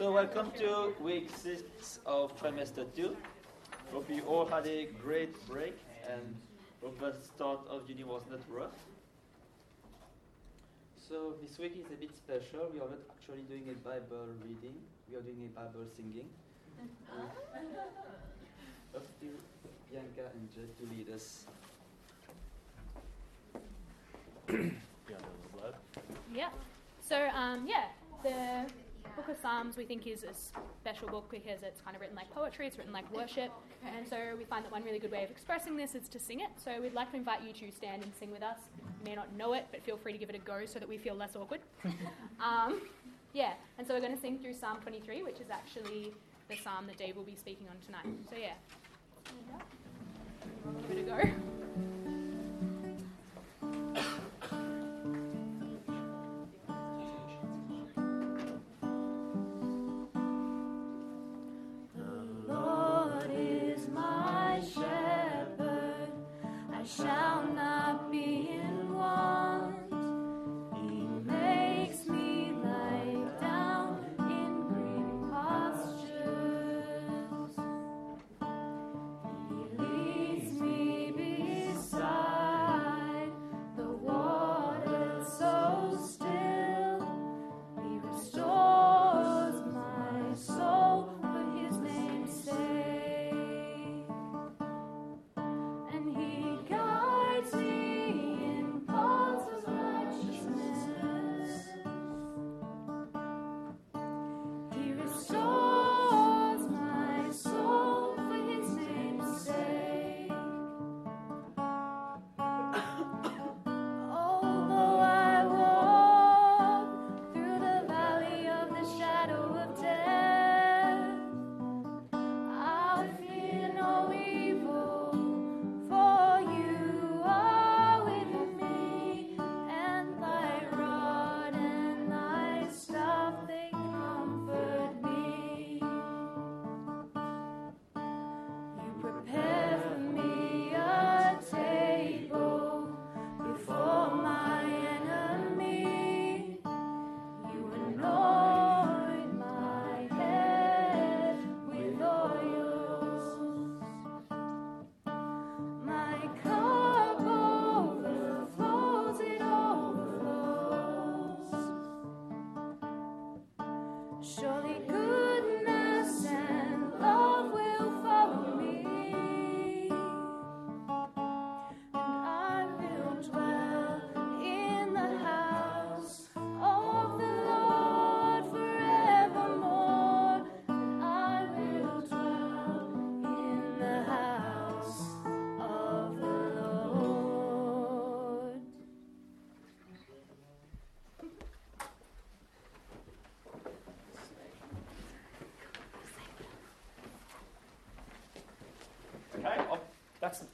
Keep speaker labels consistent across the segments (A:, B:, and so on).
A: So welcome to week six of trimester two. Hope you all had a great break and hope the start of uni was not rough. So this week is a bit special. We are not actually doing a Bible reading. We are doing a Bible singing. Up to Bianca and Jed to lead us.
B: Yeah. So um, yeah, the Book of Psalms we think is a special book because it's kind of written like poetry. It's written like worship, and so we find that one really good way of expressing this is to sing it. So we'd like to invite you to stand and sing with us. You may not know it, but feel free to give it a go so that we feel less awkward. um, yeah, and so we're going to sing through Psalm 23, which is actually the psalm that Dave will be speaking on tonight. So yeah, give it a go.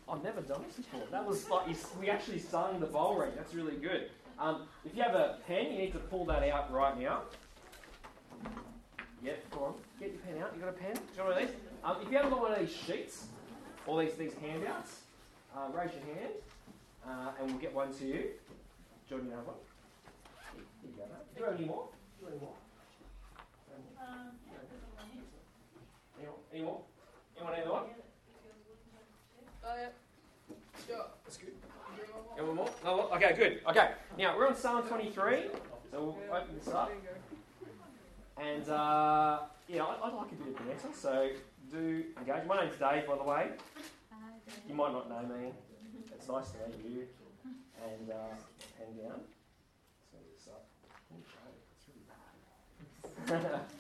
C: I've never done this before. That was like we actually sung the bowl ring. That's really good. Um, if you have a pen, you need to pull that out right now. Yep, come on, get your pen out. You got a pen? Do you want one of these? Um, if you haven't got one of these sheets, all these these handouts, uh, raise your hand, uh, and we'll get one to you. Jordan, you have one. Here you go. Mate. Do you have any more? Do you have any more? Um, Anyone? Any more? Anyone? Anyone? Oh, yeah. Yeah, that's good. And one more? Oh, okay, good. Okay, now we're on Psalm 23, so we'll open this up. And uh, yeah, I, would like a bit of banter, so do engage. My name's Dave, by the way. You might not know me. It's nice to meet you. And uh, hand down. this up. It's really bad.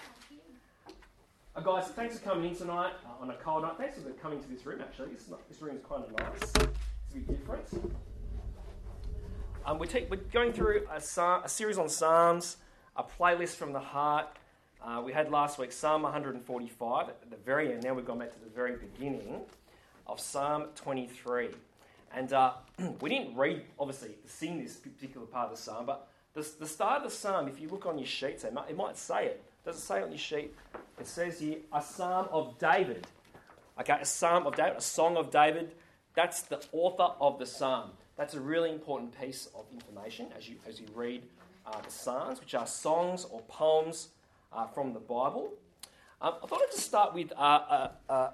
C: Uh, guys, thanks for coming in tonight uh, on a cold night. Thanks for coming to this room, actually. This, this room is kind of nice. It's a bit different. Um, we're, we're, going through a, a, series on Psalms, a playlist from the heart. Uh, we had last week Psalm 145 at the very end. Now we've gone back to the very beginning of Psalm 23. And uh, we didn't read, obviously, sing this particular part of the psalm, but the, the start of the psalm, if you look on your sheets, it might, it might say it. Does it say on your sheet? It says here, a psalm of David. Okay, a psalm of David, a song of David. That's the author of the psalm. That's a really important piece of information as you, as you read uh, the psalms, which are songs or poems uh, from the Bible. Um, I thought I'd just start with uh, uh, uh,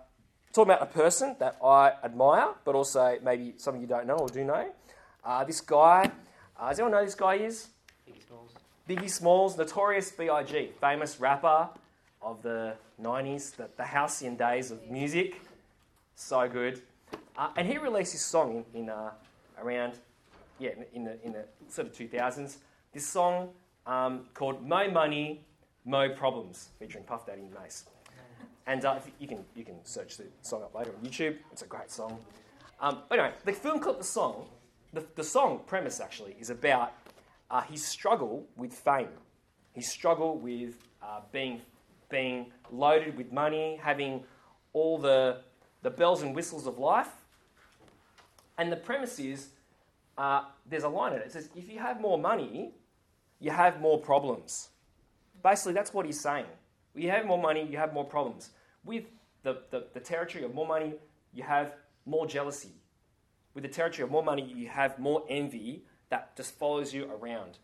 C: talking about a person that I admire, but also maybe some of you don't know or do know. Uh, this guy, uh, does anyone know who this guy is?
A: Biggie Smalls.
C: Biggie Smalls, notorious B.I.G., famous rapper of the 90s, the, the halcyon days of music. So good. Uh, and he released his song in, in uh, around, yeah, in the, in the sort of 2000s. This song um, called Mo Money, Mo Problems, featuring Puff Daddy and Mase. And uh, you, can, you can search the song up later on YouTube. It's a great song. Um, anyway, the film clip, the song, the, the song premise actually is about uh, his struggle with fame. His struggle with uh, being, being loaded with money, having all the, the bells and whistles of life. And the premise is uh, there's a line in it. It says, if you have more money, you have more problems. Basically, that's what he's saying. You have more money, you have more problems. With the, the, the territory of more money, you have more jealousy. With the territory of more money, you have more envy that just follows you around.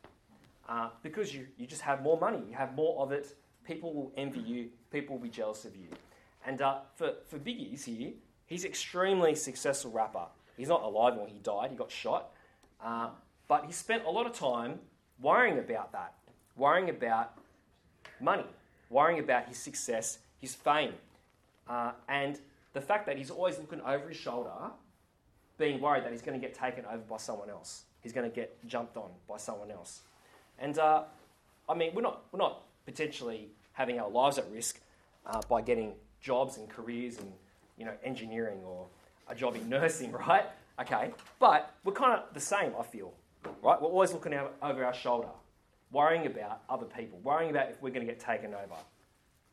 C: Uh, because you, you just have more money, you have more of it, people will envy you, people will be jealous of you. And uh, for, for Biggie's here, he's extremely successful rapper. He's not alive when he died, he got shot. Uh, but he spent a lot of time worrying about that, worrying about money, worrying about his success, his fame. Uh, and the fact that he's always looking over his shoulder, being worried that he's going to get taken over by someone else. He's going to get jumped on by someone else. And uh, I mean, we're not, we're not potentially having our lives at risk uh, by getting jobs and careers in you know, engineering or a job in nursing, right? Okay, but we're kind of the same, I feel, right? We're always looking over our shoulder, worrying about other people, worrying about if we're going to get taken over,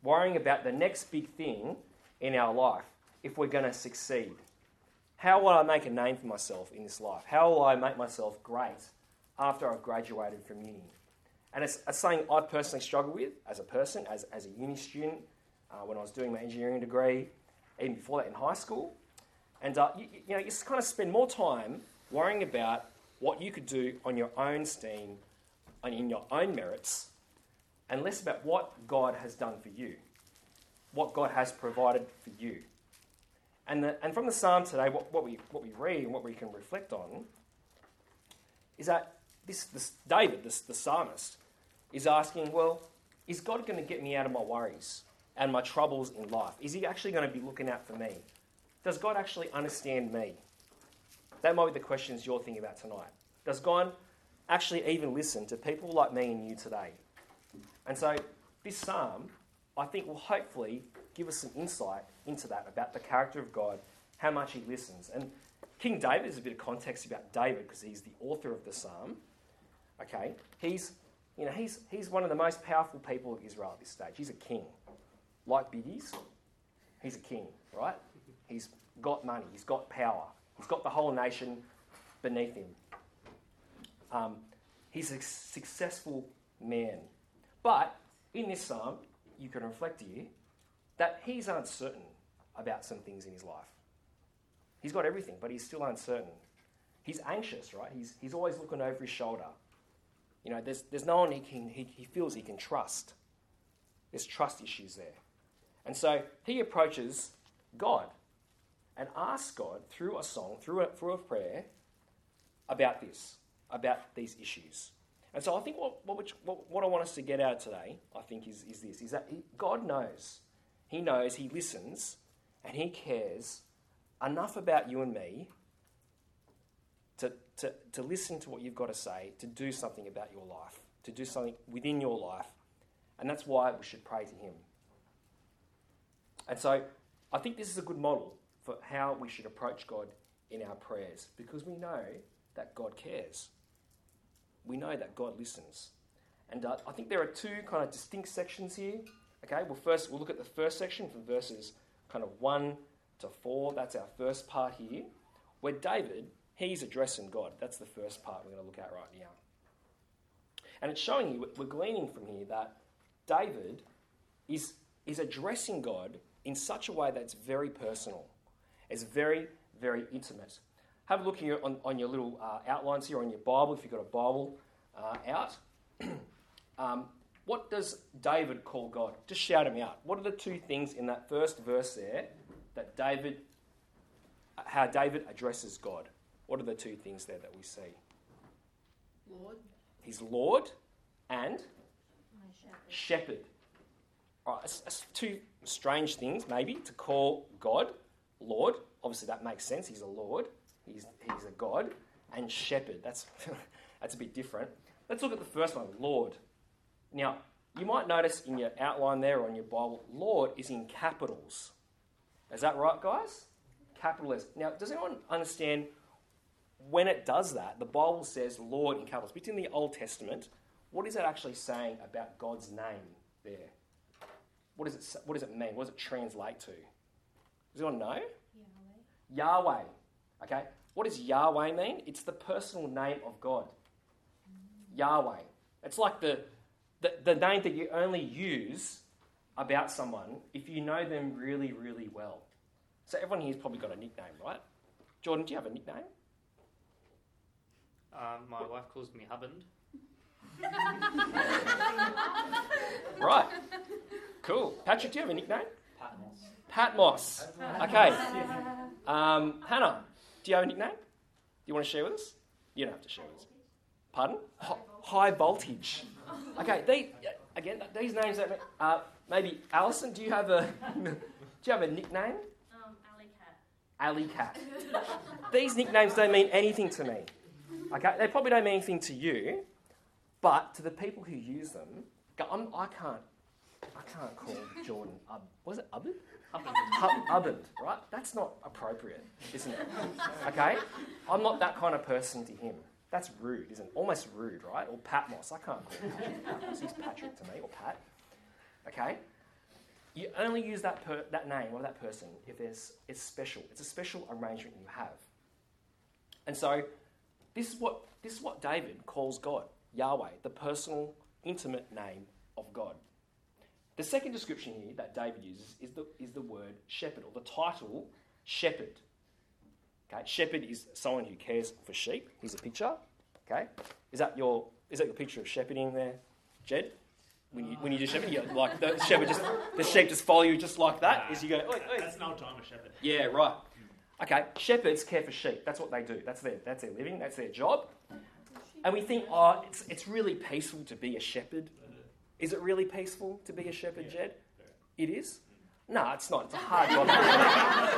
C: worrying about the next big thing in our life, if we're going to succeed. How will I make a name for myself in this life? How will I make myself great after I've graduated from uni? And it's, it's something I personally struggle with as a person, as, as a uni student, uh, when I was doing my engineering degree, even before that in high school. And uh, you, you know, you just kind of spend more time worrying about what you could do on your own steam and in your own merits, and less about what God has done for you, what God has provided for you. And, the, and from the psalm today, what, what, we, what we read and what we can reflect on is that this, this David, this, the psalmist, is asking, well, is God going to get me out of my worries and my troubles in life? Is he actually going to be looking out for me? Does God actually understand me? That might be the questions you're thinking about tonight. Does God actually even listen to people like me and you today? And so, this psalm, I think, will hopefully give us some insight into that about the character of God, how much he listens. And King David, there's a bit of context about David because he's the author of the psalm. Okay, he's, you know, he's, he's one of the most powerful people of Israel at this stage. He's a king. Like Biggie's, he's a king, right? He's got money, he's got power, he's got the whole nation beneath him. Um, he's a successful man. But in this psalm, you can reflect here that he's uncertain about some things in his life. He's got everything, but he's still uncertain. He's anxious, right? He's, he's always looking over his shoulder. You know, there's, there's no one he, can, he, he feels he can trust. There's trust issues there. And so he approaches God and ask God through a song, through a, through a prayer, about this, about these issues. And so I think what, what, what, what I want us to get out today, I think, is, is this, is that he, God knows. He knows, He listens, and He cares enough about you and me to, to, to listen to what you've got to say, to do something about your life, to do something within your life. And that's why we should pray to Him. And so I think this is a good model for how we should approach God in our prayers because we know that God cares. We know that God listens. And uh, I think there are two kind of distinct sections here. Okay, well, first we'll look at the first section from verses kind of 1 to 4. That's our first part here, where David, he's addressing God. That's the first part we're going to look at right now. And it's showing you, we're gleaning from here that David is, is addressing God in such a way that's very personal. It's very, very intimate. Have a look here on, on your little uh, outlines here on your Bible, if you've got a Bible uh, out. um, What does David call God? Just shout him out. What are the two things in that first verse there that David, how David addresses God? What are the two things there that we see?
D: Lord.
C: He's Lord and
D: My shepherd.
C: shepherd. Right, it's, it's two strange things, maybe, to call God Lord. Obviously, that makes sense. He's a Lord, he's, he's a God, and shepherd. That's, that's a bit different. Let's look at the first one Lord. Now, you might notice in your outline there or in your Bible, Lord is in capitals. Is that right, guys? Capital. Now, does anyone understand when it does that? The Bible says Lord in capitals. But in the Old Testament, what is that actually saying about God's name there? What does it, what does it mean? What does it translate to? Does anyone know? Yahweh. Yahweh. Okay. What does Yahweh mean? It's the personal name of God. Yahweh. It's like the, the, the name that you only use about someone if you know them really, really well. So everyone here's probably got a nickname, right? Jordan, do you have a nickname?
E: Um, my wife calls me Hubbard.
C: Right. Cool. Patrick, do you have a nickname?
A: Patmos.
C: Patmos. Okay. Um, Hannah, do you have a nickname? Do you want to share with us? You don't have to share with us. Pardon? Hi- high voltage. Okay. They, again, these names. That, uh, maybe Alison, do you have a do you have a nickname?
D: Um, Alley Cat.
C: Alley Cat. These nicknames don't mean anything to me. Okay, they probably don't mean anything to you, but to the people who use them, I'm, I can't, I can't call Jordan. Was it Ubbard? Hub- right? That's not appropriate, isn't it? Okay, I'm not that kind of person to him. That's rude, isn't it? Almost rude, right? Or Patmos. I can't call Patrick Patmos. He's Patrick to me, or Pat. Okay. You only use that, per, that name or that person if there's, it's special. It's a special arrangement you have. And so, this is what, this is what David calls God Yahweh, the personal, intimate name of God. The second description here that David uses is the, is the word shepherd, or the title shepherd. Okay, shepherd is someone who cares for sheep. Here's a picture. Okay, is that your is that your picture of shepherding there, Jed? When you when you do shepherding, you like the shepherd just the sheep just follow you just like that as you go. Oi, oi.
F: That's no time a shepherd.
C: Yeah, right. Okay, shepherds care for sheep. That's what they do. That's their that's their living. That's their job. And we think, oh, it's it's really peaceful to be a shepherd. Is it really peaceful to be a mm. shepherd, Jed? It is. No, it's not. It's a hard job.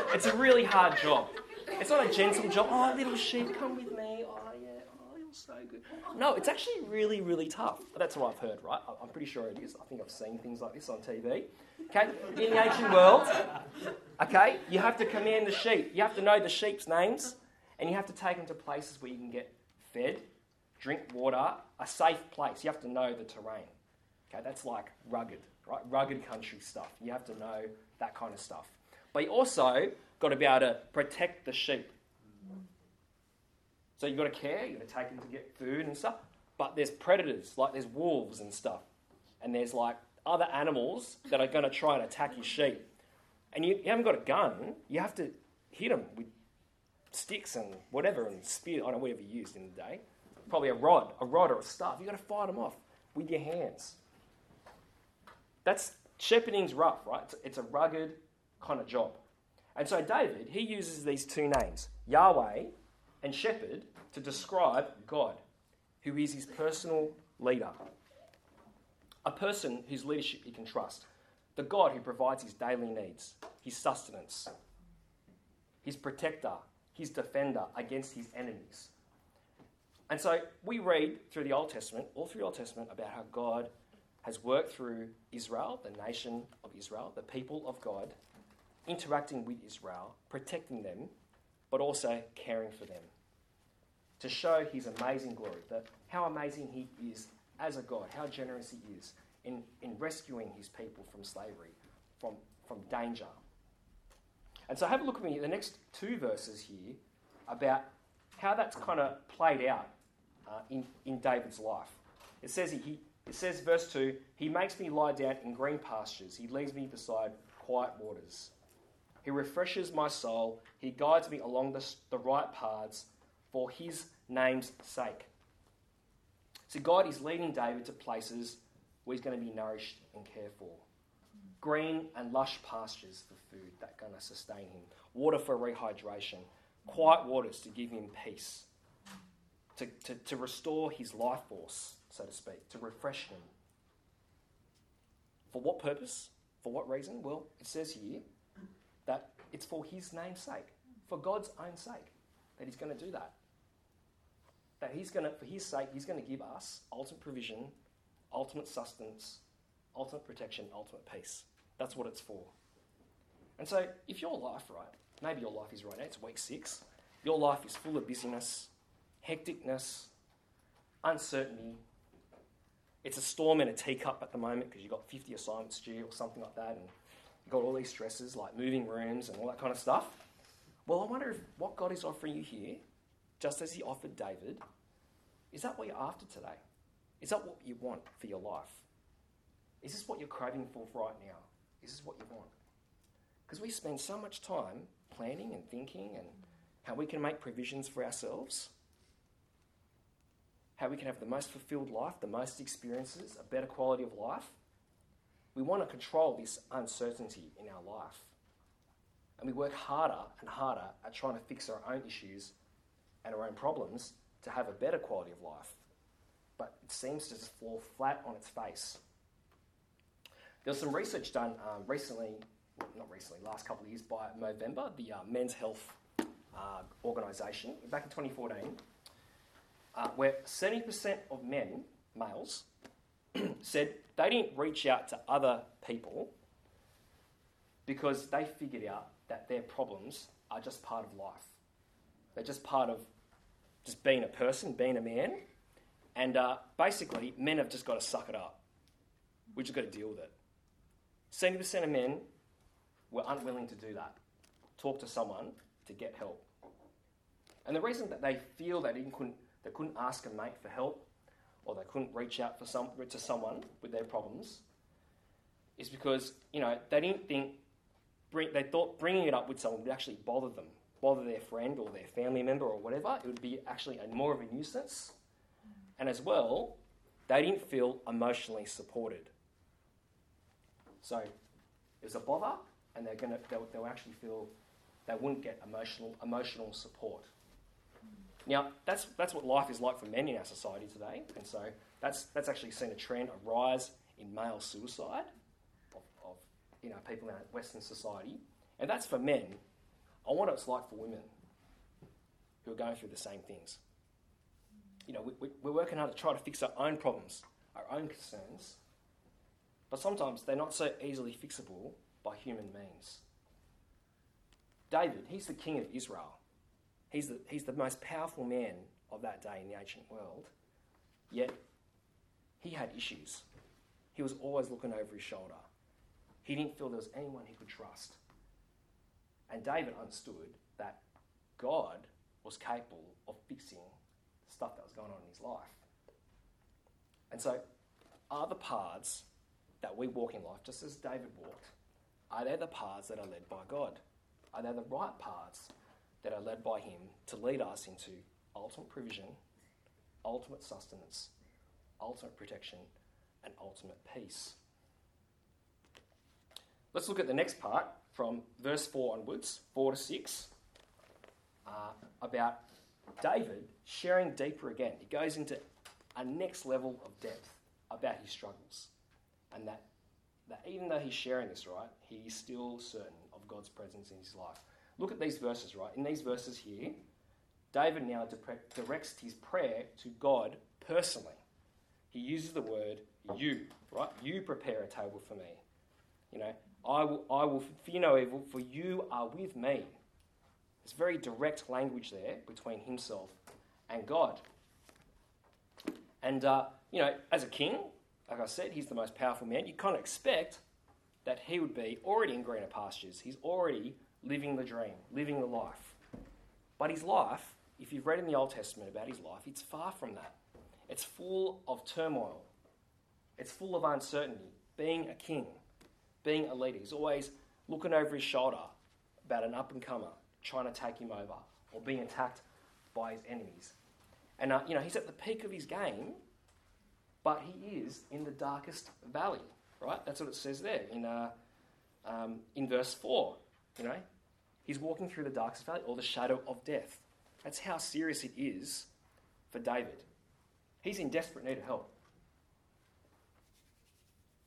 C: it's a really hard job. It's not a gentle job. Oh, little sheep, come with me. Oh, yeah. Oh, you're so good. No, it's actually really, really tough. That's what I've heard, right? I'm pretty sure it is. I think I've seen things like this on TV. Okay, in the ancient world, okay, you have to command the sheep. You have to know the sheep's names, and you have to take them to places where you can get fed, drink water, a safe place. You have to know the terrain. Okay, that's like rugged, right? Rugged country stuff. You have to know that kind of stuff. But you also got to be able to protect the sheep. So you've got to care, you've got to take them to get food and stuff. But there's predators, like there's wolves and stuff. And there's like other animals that are going to try and attack your sheep. And you, you haven't got a gun, you have to hit them with sticks and whatever and spear, I don't know, whatever you used in the day. Probably a rod, a rod or a staff. You've got to fight them off with your hands. That's shepherding's rough, right? It's, it's a rugged kind of job. And so David, he uses these two names, Yahweh and shepherd, to describe God, who is his personal leader. A person whose leadership he can trust. The God who provides his daily needs, his sustenance, his protector, his defender against his enemies. And so we read through the Old Testament, all through the Old Testament, about how God has worked through Israel, the nation of Israel, the people of God, interacting with Israel, protecting them, but also caring for them. To show his amazing glory, that how amazing he is as a God, how generous he is in, in rescuing his people from slavery, from, from danger. And so have a look at me, the next two verses here, about how that's kind of played out uh, in, in David's life. It says, he, it says, verse 2, He makes me lie down in green pastures, He leads me beside quiet waters. He refreshes my soul, He guides me along the, the right paths for His name's sake. So God is leading David to places where he's going to be nourished and cared for. Green and lush pastures for food that are going to sustain him. Water for rehydration. Quiet waters to give him peace. To, to, to restore his life force, so to speak. To refresh him. For what purpose? For what reason? Well, it says here that it's for his name's sake, for God's own sake, that he's going to do that. That he's going to, for his sake, he's going to give us ultimate provision, ultimate sustenance, ultimate protection, ultimate peace. That's what it's for. And so, if your life, right, maybe your life is right now, it's week six, your life is full of busyness, hecticness, uncertainty. It's a storm in a teacup at the moment because you've got 50 assignments due or something like that, and you've got all these stresses like moving rooms and all that kind of stuff. Well, I wonder if what God is offering you here, just as He offered David, is that what you're after today? Is that what you want for your life? Is this what you're craving for right now? Is this what you want? Because we spend so much time planning and thinking and how we can make provisions for ourselves, how we can have the most fulfilled life, the most experiences, a better quality of life. We want to control this uncertainty in our life. And we work harder and harder at trying to fix our own issues and our own problems to have a better quality of life. But it seems to just fall flat on its face. There was some research done um, recently, not recently, last couple of years by Movember, the uh, Men's Health uh, organisation, back in 2014, uh, where 70% of men, males, said they didn't reach out to other people because they figured out that their problems are just part of life. They're just part of just being a person, being a man. And uh, basically, men have just got to suck it up. We've just got to deal with it. 70% of men were unwilling to do that, talk to someone to get help. And the reason that they feel that they, couldn't, they couldn't ask a mate for help or they couldn't reach out for some, to someone with their problems is because, you know, they didn't think, bring, they thought bringing it up with someone would actually bother them, bother their friend or their family member or whatever. It would be actually a, more of a nuisance. Mm. And as well, they didn't feel emotionally supported. So it was a bother, and they're gonna, they'll, they'll actually feel they wouldn't get emotional, emotional support. Now, that's, that's what life is like for men in our society today, and so that's, that's actually seen a trend, a rise in male suicide of, of you know, people in our Western society, and that's for men. I wonder what it's like for women who are going through the same things. You know, we, we, we're working hard to try to fix our own problems, our own concerns, but sometimes they're not so easily fixable by human means. David, he's the king of Israel. He's the, he's the most powerful man of that day in the ancient world. Yet, he had issues. He was always looking over his shoulder. He didn't feel there was anyone he could trust. And David understood that God was capable of fixing stuff that was going on in his life. And so, are the paths that we walk in life, just as David walked, are they the paths that are led by God? Are they the right paths that are led by Him to lead us into ultimate provision, ultimate sustenance, ultimate protection, and ultimate peace? Let's look at the next part from verse 4 onwards, 4 to 6, uh, about David sharing deeper again. He goes into a next level of depth about his struggles. And that, that even though he's sharing this, right, he's still certain of God's presence in his life. Look at these verses, right? In these verses here, David now directs his prayer to God personally. He uses the word you, right? You prepare a table for me. You know, I will, I will fear no evil, for you are with me. It's very direct language there between himself and God. And, uh, you know, as a king, like I said, he's the most powerful man. You can't expect that he would be already in greener pastures. He's already living the dream, living the life. But his life, if you've read in the Old Testament about his life, it's far from that. It's full of turmoil, it's full of uncertainty. Being a king, being a leader, he's always looking over his shoulder about an up and comer trying to take him over or being attacked by his enemies. And, uh, you know, he's at the peak of his game, but he is in the darkest valley, right? That's what it says there in, uh, um, in verse 4. You know, he's walking through the darkest valley or the shadow of death. That's how serious it is for David. He's in desperate need of help.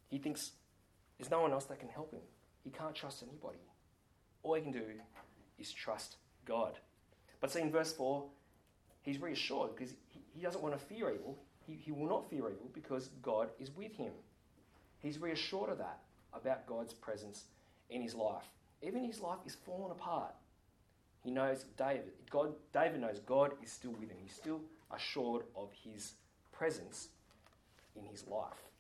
C: He thinks there's no one else that can help him. He can't trust anybody. All he can do is trust God. But see, in verse 4, he's reassured because he, doesn't want to fear evil. He, he will not fear evil because God is with him. He's reassured of that, about God's presence in his life. Even his life is falling apart. He knows David, God, David knows God is still with him. He's still assured of his presence in his life.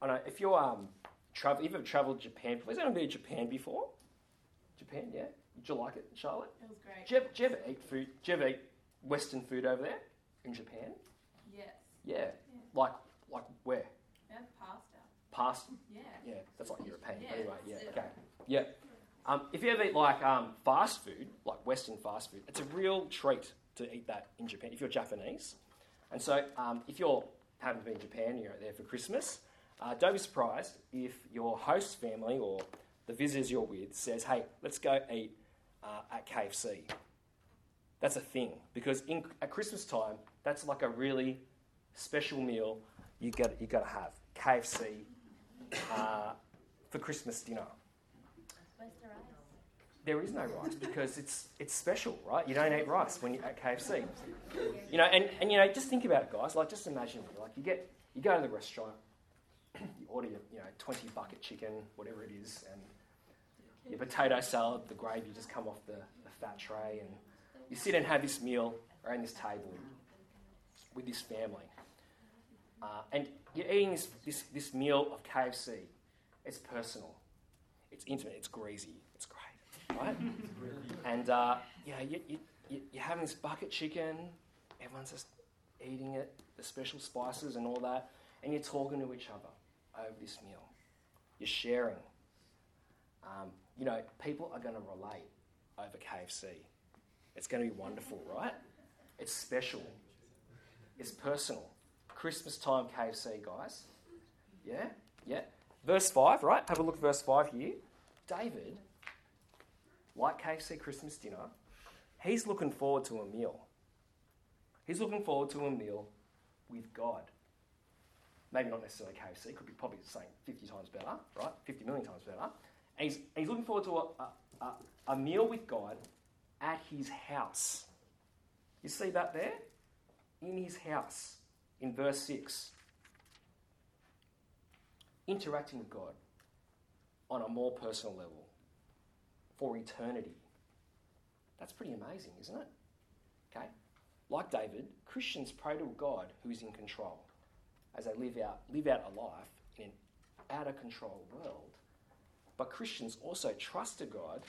C: I know if you're um, travel, if you've traveled Japan, has anyone been to Japan before? Japan, yeah. Did you like it, Charlotte?
D: It was great.
C: Do you, ever, do you ever eat food? Do you ever eat Western food over there in Japan?
D: Yes.
C: Yeah. Like like where?
D: Pasta. Yeah.
C: Yeah, that's like European.
D: Yeah,
C: anyway, yeah.
D: it.
C: Okay. Yeah. Um, if you ever eat like um, fast food, like Western fast food, it's a real treat to eat that in Japan if you're Japanese. And so, um, if you're haven't been to Japan, you're there for Christmas. Uh, don't be surprised if your host family or the visitors you're with says, "Hey, let's go eat uh, at KFC." That's a thing because in, at Christmas time, that's like a really special meal you got you got to have KFC uh, for Christmas dinner. There is no rice because it's it's special, right? You don't eat rice when you're at KFC. You know, and, and you know, just think about it, guys. Like, just imagine, like you get you go to the restaurant, you order your you know twenty bucket chicken, whatever it is, and your potato salad, the gravy just come off the, the fat tray, and you sit and have this meal around this table with this family, uh, and you're eating this, this this meal of KFC. It's personal, it's intimate, it's greasy, it's great, right? and uh, you, you, you, you're having this bucket chicken, everyone's just eating it, the special spices and all that, and you're talking to each other over this meal. You're sharing. Um, you know, people are going to relate over KFC. It's going to be wonderful, right? It's special. It's personal. Christmas time KFC, guys. Yeah? Yeah. Verse 5, right? Have a look at verse 5 here. David, like KFC Christmas dinner, he's looking forward to a meal. He's looking forward to a meal with God. Maybe not necessarily KFC, could be probably saying 50 times better, right? 50 million times better. And he's, he's looking forward to a, a, a meal with God at his house. You see that there? In his house, in verse 6. Interacting with God on a more personal level for eternity. That's pretty amazing, isn't it? Okay? Like David, Christians pray to a God who is in control as they live out, live out a life in an out of control world. But Christians also trust a God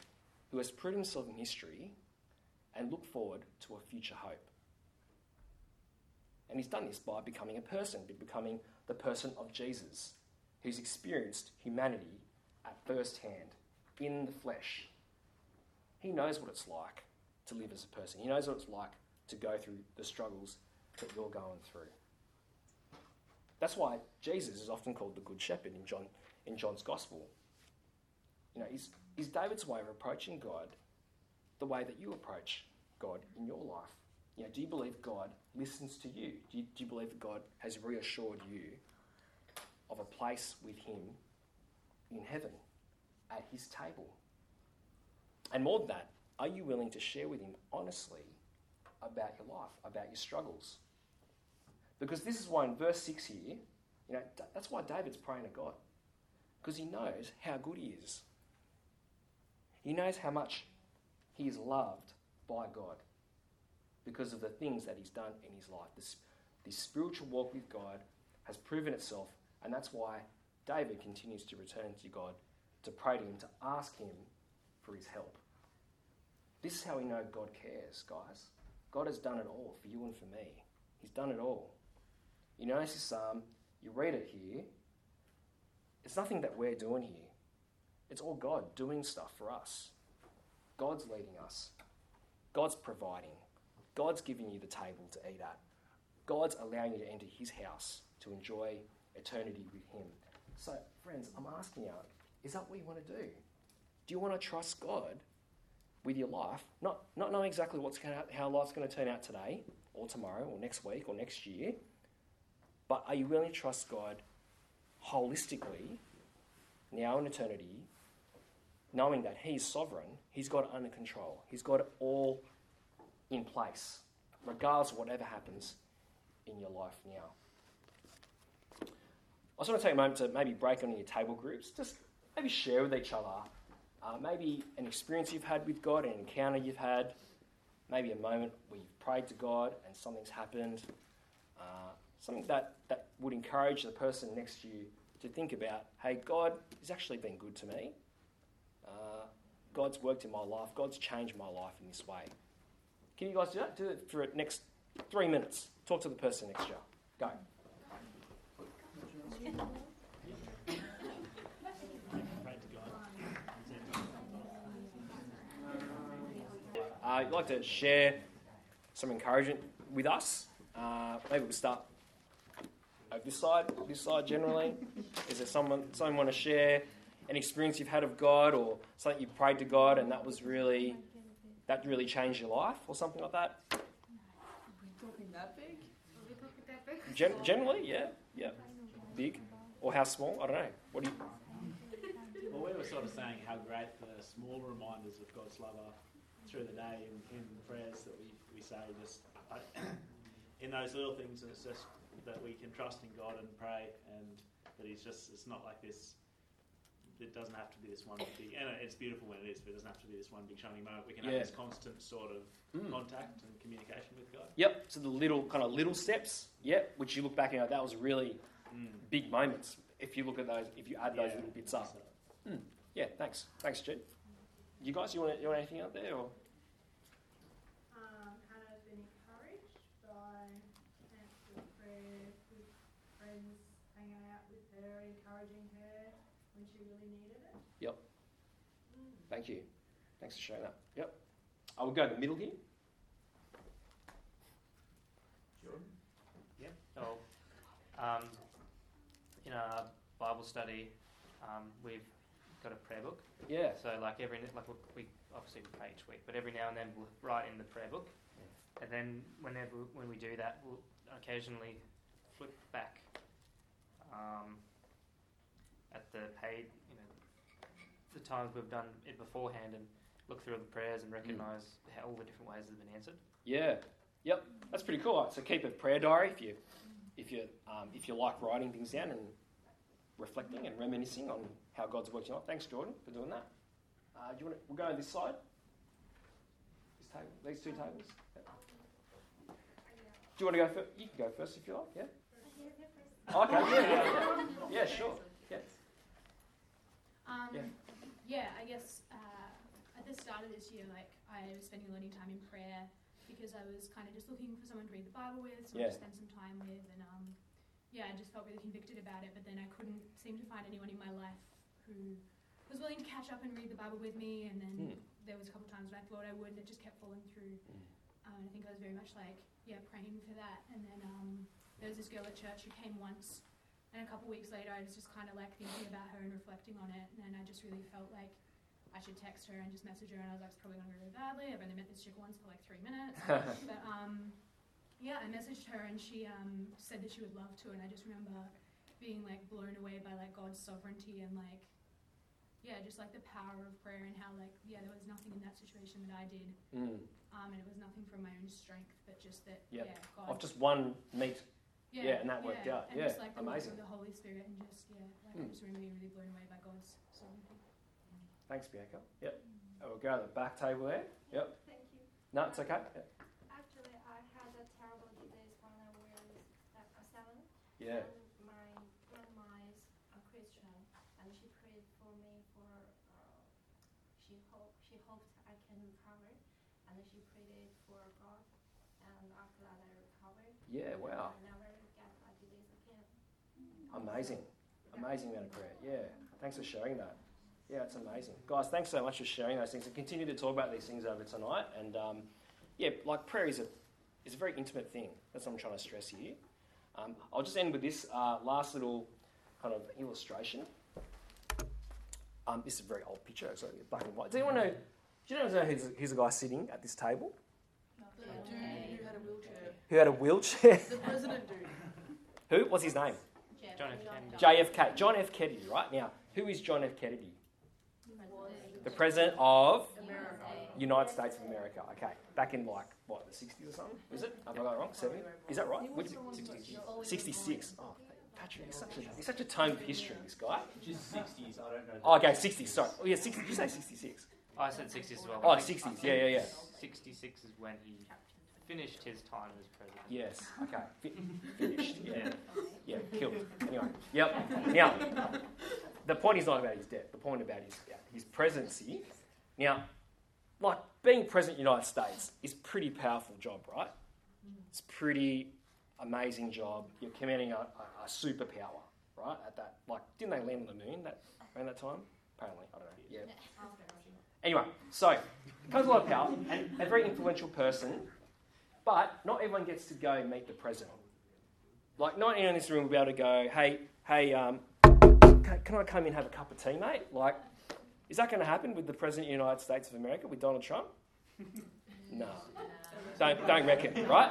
C: who has proved himself in history and look forward to a future hope. And he's done this by becoming a person, by becoming the person of Jesus, who's experienced humanity at first hand, in the flesh. He knows what it's like to live as a person. He knows what it's like to go through the struggles that you're going through. That's why Jesus is often called the Good Shepherd in, John, in John's Gospel. You know, is, is David's way of approaching God the way that you approach God in your life? You know, do you believe God listens to you? Do you, do you believe God has reassured you of a place with Him in heaven at His table? And more than that, are you willing to share with Him honestly about your life, about your struggles? Because this is why in verse 6 here, you know, that's why David's praying to God. Because he knows how good he is. He knows how much he is loved by God because of the things that he's done in his life. This, this spiritual walk with God has proven itself, and that's why David continues to return to God, to pray to him, to ask him for his help. This is how we know God cares, guys. God has done it all for you and for me. He's done it all. You notice this psalm, you read it here. It's nothing that we're doing here. It's all God doing stuff for us. God's leading us. God's providing. God's giving you the table to eat at. God's allowing you to enter His house to enjoy eternity with Him. So, friends, I'm asking you, is that what you want to do? Do you want to trust God with your life? Not, not knowing exactly what's going to, how life's going to turn out today, or tomorrow, or next week, or next year, but are you willing to trust God holistically, now in eternity, knowing that He's sovereign, He's got it under control, He's got it all in place, regardless of whatever happens in your life now. I just want to take a moment to maybe break on your table groups, just maybe share with each other, uh, maybe an experience you've had with God, an encounter you've had, maybe a moment where you've prayed to God and something's happened, uh, something that, that would encourage the person next to you to think about, hey, God has actually been good to me. Uh, God's worked in my life. God's changed my life in this way. Can you guys do that? Do it for the next three minutes. Talk to the person next to you. Go. Uh, you'd like to share some encouragement with us? Uh, maybe we'll start over this side. This side generally. Is there someone someone want to share an experience you've had of God, or something you prayed to God and that was really that really changed your life, or something like that?
D: Are we talking that big? Are we talking that big?
C: Gen- generally, yeah, yeah. Big or how small? I don't know. What do you?
F: Well, we were sort of saying how great the small reminders of God's love are through the day in, in the prayers that we, we say, just in those little things, it's just that we can trust in God and pray, and that He's just, it's not like this, it doesn't have to be this one big, and it's beautiful when it is, but it doesn't have to be this one big shining moment. We can
C: Yeah.
F: have this constant sort of
C: Mm.
F: contact and communication with God.
C: Yep. So the little kind of little steps. Yep. Which you look back and go, that was really
F: Mm.
C: big moments. If you look at those, if you add those
F: Yeah.
C: little bits up.
F: So-
C: Yeah. Thanks. Thanks, Jed. You guys, you want you want anything out there or?
G: Um, Hannah's been encouraged by answered prayer with friends hanging out with her, encouraging her when she really needed it.
C: Thank you. Thanks for showing that. Yep. I will go to the middle here. Jordan?
E: Yeah. So, um, in our Bible study, um, we've got a prayer book.
C: Yeah.
E: So, like every like we obviously we pray each week, but every now and then we'll write in the prayer book, and then whenever when we do that, we'll occasionally flip back um, at the paid, you know, the times we've done it beforehand and look through the prayers and recognise how all the different ways that have been answered.
C: Yeah. Yep. That's pretty cool. So keep a prayer diary if you if you um, if you like writing things down and reflecting and reminiscing on how God's worked in your life. Thanks, Jordan, for doing that. Uh, do you want to, we'll go on this side. This table, these two tables. Yep. Do you want to go first? You can go first if you like. Yeah. Okay. Yeah. Yeah. Yeah. Sure. Yeah.
H: Um,
C: Yeah.
H: yeah. I guess uh, at the start of this year, like I was spending a lot of time in prayer because I was kind of just looking for someone to read the Bible with, someone
C: Yeah.
H: to spend some time with, and um, yeah, I just felt really convicted about it. But then I couldn't seem to find anyone in my life who was willing to catch up and read the Bible with me. And then
C: Hmm.
H: there was a couple of times when I thought I would, and it just kept falling through.
C: Mm.
H: Um, and I think I was very much like, yeah, praying for that. And then um, there was this girl at church who came once, and a couple of weeks later, I was just kind of like thinking about her and reflecting on it. And I just really felt like I should text her and just message her. And I was like, it's probably going to go really badly. I've only met this chick once for like three minutes. but um, yeah, I messaged her and she um, said that she would love to. And I just remember being like blown away by like God's sovereignty and like, yeah, just like the power of prayer and how like, yeah, there was nothing in that situation that I did.
C: Mm.
H: Um, and it was nothing from my own strength, but just that,
C: Yep.
H: yeah, God.
C: Of just one meet. Yeah, yeah, and that worked out.
H: And
C: Yeah,
H: just like the
C: amazing.
H: of the Holy Spirit and just, yeah, like
C: Mm.
H: I'm just really, really blown away by God's sovereignty.
C: Thanks, Bianca. Yep. And we'll go to the back table there. Yep.
G: Thank you.
C: No, it's okay. Yep.
G: Actually, I had a terrible two days when I was at seven.
C: Yeah.
G: And my grandma is a Christian, and she prayed for me for. Uh, she hope she hoped I can recover, and she prayed it for God, and after that I recovered.
C: Yeah. Wow.
G: I never get like this again.
C: Amazing. Amazing amount of prayer. Yeah. Thanks for sharing that. Yeah, it's amazing. Guys, thanks so much for sharing those things and continue to talk about these things over tonight. And um, yeah, like prayer is a It's a very intimate thing. That's what I'm trying to stress here. Um, I'll just end with this uh, last little kind of illustration. Um, this is a very old picture, so black and white. Does anyone know? Do you know who's, who's a guy sitting at this table
D: The dude who had a wheelchair.
C: who had a wheelchair?
D: The president dude.
C: who? What's his name?
E: John F. Kennedy.
C: JFK. John F. Kennedy. Right now, who is John F. Kennedy? The president of
D: America.
C: United States of America. Okay, back in like what the 60s or something? Is it? Have I got it wrong? 70? Is that right? Which, 66. Oh, Patrick, he's such a he's such a tome of history. This guy.
I: Just 60s, I don't know.
C: Oh, okay, 60s. Sorry. Oh yeah, 60. Did you say 66?
E: I said 60s as well.
C: Oh, 60s, yeah, yeah, yeah.
E: 66 is when he finished his time as president.
C: Yes. Okay. Fi- finished. Yeah. Yeah. Killed. Anyway. Yep. Now, the point is not about his death. The point about his his presidency. Now, like being president of the United States is pretty powerful job, right? It's pretty amazing job. You're commanding a, a, a superpower, right? At that, like, didn't they land on the moon that around that time? Apparently, I don't know. Yeah. Anyway, so comes a lot of power and a very influential person, but not everyone gets to go meet the president. Like, not anyone in this room will be able to go, hey, hey, um, can, can I come in and have a cup of tea, mate? Like, is that going to happen with the president of the United States of America, with Donald Trump? No. Don't, don't reckon, right?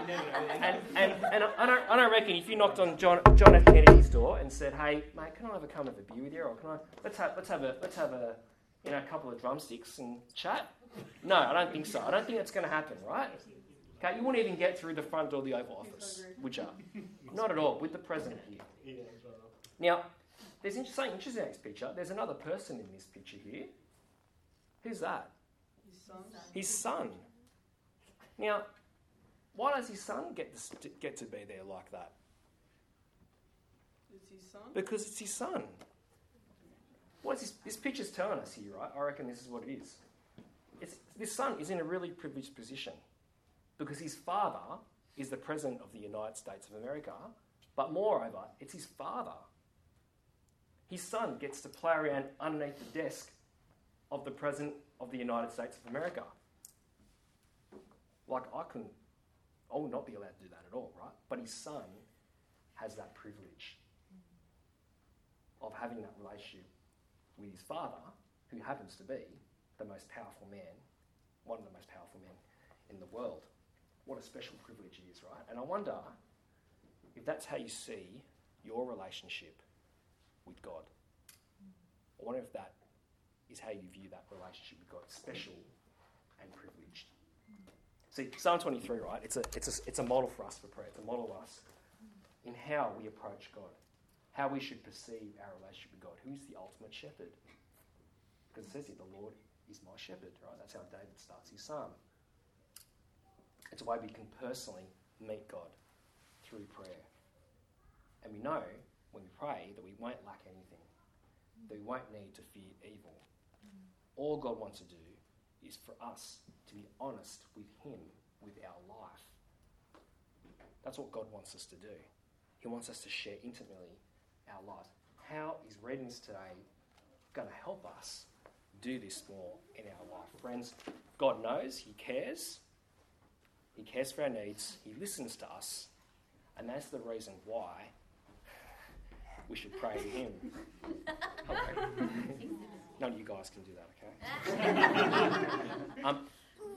C: And, and, and I, don't, I don't reckon if you knocked on John, John F. Kennedy's door and said, hey, mate, can I have a come have a beer with you? Or can I, let's have, let's have a, let's have a, you know, a couple of drumsticks and chat? No, I don't think so. I don't think that's going to happen, right? Okay, you wouldn't even get through the front door of the Oval Office, would you? Not at all, with the president here.
F: Yeah, right.
C: Now, there's in- something interesting in this picture. There's another person in this picture here. Who's that?
D: His son.
C: His son. Now, why does his son get to, get to be there like that?
D: It's his son.
C: Because it's his son. What's this, this picture's telling us here, right? I reckon this is what it is. It's, this son is in a really privileged position because his father is the president of the United States of America, but moreover, it's his father. His son gets to play around underneath the desk of the president of the United States of America. Like, I couldn't, I would not be allowed to do that at all, right? But his son has that privilege of having that relationship with his father, who happens to be the most powerful man, one of the most powerful men in the world. What a special privilege it is, right? And I wonder if that's how you see your relationship with God. I wonder if that is how you view that relationship with God, special and privileged. See, Psalm 23, right? It's a, it's a, it's a model for us for prayer. It's a model of us in how we approach God how we should perceive our relationship with God. Who's the ultimate shepherd? Because it says here, the Lord is my shepherd, right? That's how David starts his psalm. It's a way we can personally meet God through prayer. And we know when we pray that we won't lack anything, that we won't need to fear evil. All God wants to do is for us to be honest with Him with our life. That's what God wants us to do. He wants us to share intimately our lives. How is readiness today going to help us do this more in our life? Friends, God knows, He cares. He cares for our needs, He listens to us, and that's the reason why we should pray to Him. Okay. None of you guys can do that, okay? um,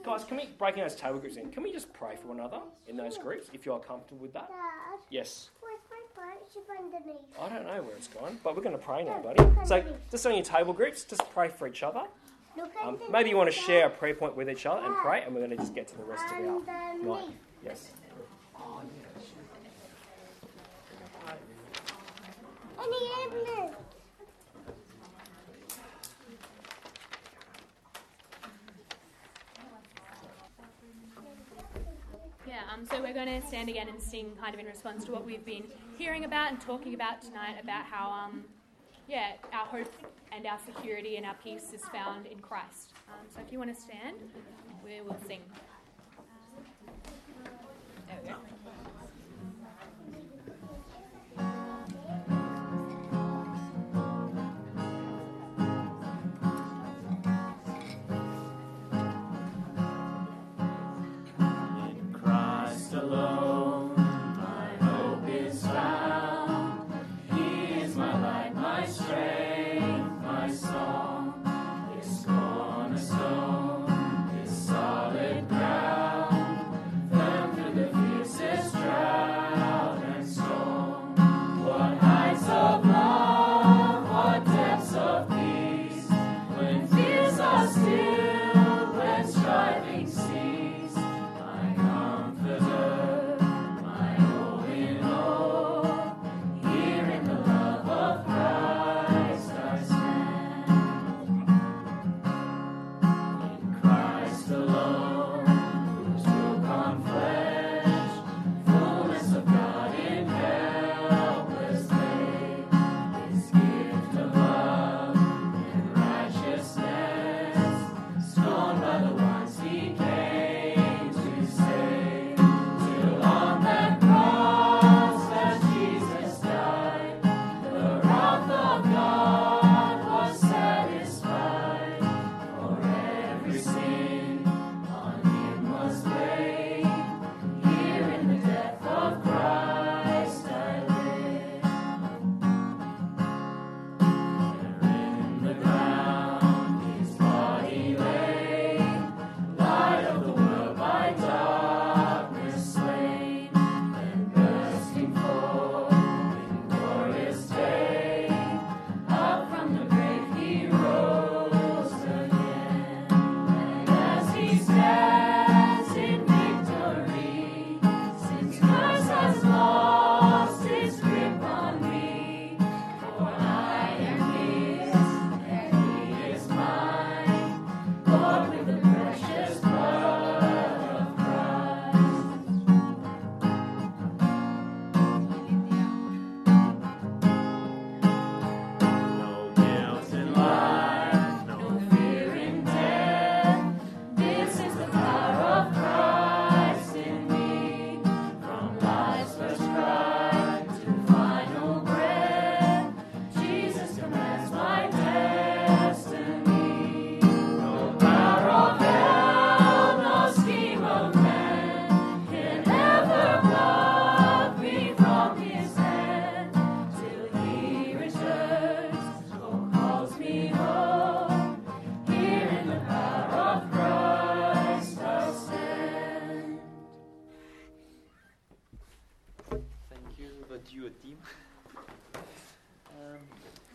C: guys, can we break in those table groups in? Can we just pray for one another in those groups if you are comfortable with that?
J: Dad,
C: Yes.
J: where's my bunch of underneath?
C: I don't know where it's gone, but we're going to pray now, buddy. So, just on your table groups, just pray for each other.
J: Look
C: Um, maybe you want to share a prayer point with each other and pray, and we're going to just get to the rest of our night. Yes.
J: Any evening.
B: Yeah, um, so we're going to stand again and sing kind of in response to what we've been hearing about and talking about tonight about how, um, yeah, our hope and our security and our peace is found in Christ. Um, so if you want to stand, we will sing.